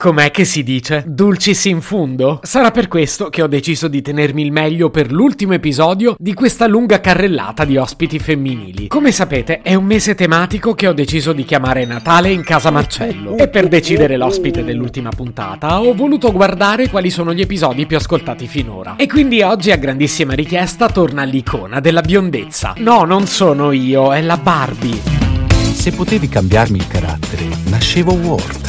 Com'è che si dice? Dulcis in fundo? Sarà per questo che ho deciso di tenermi il meglio per l'ultimo episodio di questa lunga carrellata di ospiti femminili. Come sapete, è un mese tematico che ho deciso di chiamare Natale in casa Marcello. E per decidere l'ospite dell'ultima puntata ho voluto guardare quali sono gli episodi più ascoltati finora. E quindi oggi, a grandissima richiesta, torna l'icona della biondezza. No, non sono io, è la Barbie. Se potevi cambiarmi il carattere, nascevo Ward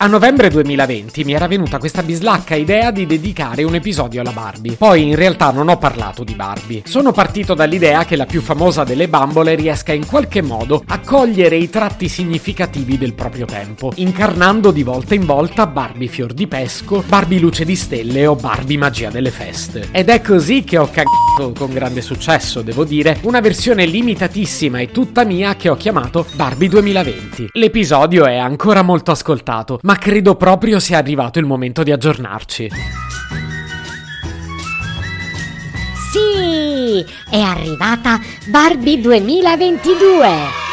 A novembre 2020 mi era venuta questa bislacca idea di dedicare un episodio alla Barbie. Poi in realtà non ho parlato di Barbie. Sono partito dall'idea che la più famosa delle bambole riesca in qualche modo a cogliere i tratti significativi del proprio tempo, incarnando di volta in volta Barbie fior di pesco, Barbie luce di stelle o Barbie magia delle feste. Ed è così che ho cagato con grande successo, devo dire, una versione limitatissima e tutta mia che ho chiamato Barbie 2020. L'episodio è ancora molto ascoltato, ma credo proprio sia arrivato il momento di aggiornarci. Sì, è arrivata Barbie 2022.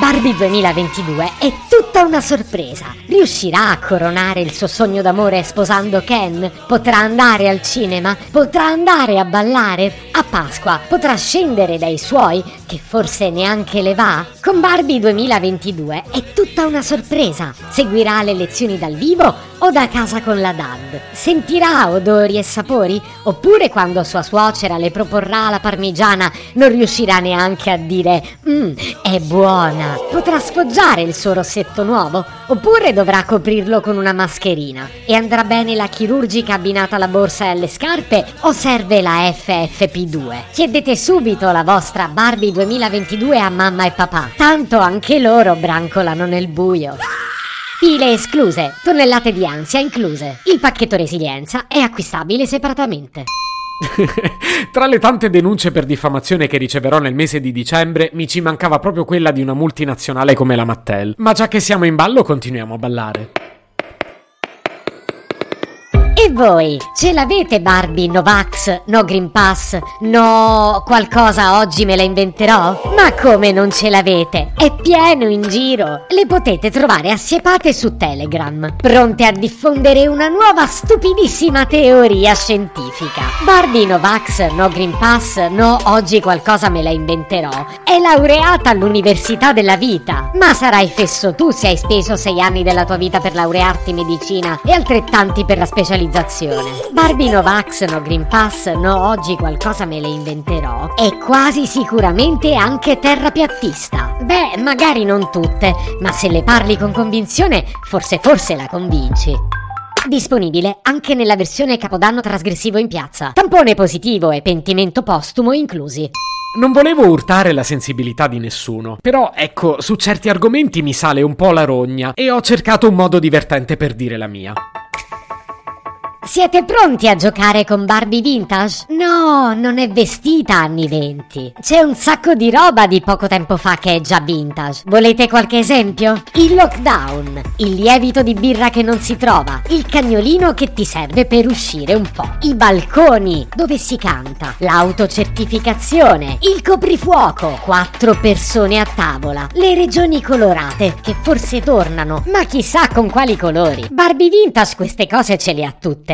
Barbie 2022 è tutta una sorpresa. Riuscirà a coronare il suo sogno d'amore sposando Ken? Potrà andare al cinema? Potrà andare a ballare? A Pasqua potrà scendere dai suoi, che forse neanche le va? Con Barbie 2022 è tutta una sorpresa. Seguirà le lezioni dal vivo o da casa con la dad? Sentirà odori e sapori? Oppure quando sua suocera le proporrà la parmigiana non riuscirà neanche a dire Mmm, è buona? Potrà sfoggiare il suo rossetto nuovo? Oppure dovrà coprirlo con una mascherina? E andrà bene la chirurgica abbinata alla borsa e alle scarpe o serve la FFP2? Chiedete subito la vostra Barbie 2022 a mamma e papà, tanto anche loro brancolano nel buio. Pile escluse, tonnellate di ansia incluse. Il pacchetto resilienza è acquistabile separatamente. Tra le tante denunce per diffamazione che riceverò nel mese di dicembre, mi ci mancava proprio quella di una multinazionale come la Mattel. Ma già che siamo in ballo, continuiamo a ballare. E voi, ce l'avete Barbie no Vax, no Green Pass, no qualcosa oggi me la inventerò? Ma come non ce l'avete? È pieno in giro. Le potete trovare assiepate su Telegram, pronte a diffondere una nuova stupidissima teoria scientifica. Barbie no Vax, no Green Pass, no oggi qualcosa me la inventerò. È laureata all'Università della Vita. Ma sarai fesso tu se hai speso sei anni della tua vita per laurearti in medicina e altrettanti per la specializzazione Barbie Novax, no Green Pass, no oggi qualcosa me le inventerò. È quasi sicuramente anche terrapiattista. Beh, magari non tutte, ma se le parli con convinzione, forse forse la convinci. Disponibile anche nella versione capodanno trasgressivo in piazza. Tampone positivo e pentimento postumo inclusi. Non volevo urtare la sensibilità di nessuno, però ecco, su certi argomenti mi sale un po' la rogna e ho cercato un modo divertente per dire la mia. Siete pronti a giocare con Barbie vintage? No, non è vestita anni 20. C'è un sacco di roba di poco tempo fa che è già vintage. Volete qualche esempio? Il lockdown, il lievito di birra che non si trova, il cagnolino che ti serve per uscire un po', i balconi dove si canta, l'autocertificazione, il coprifuoco, quattro persone a tavola, le regioni colorate che forse tornano, ma chissà con quali colori. Barbie vintage queste cose ce le ha tutte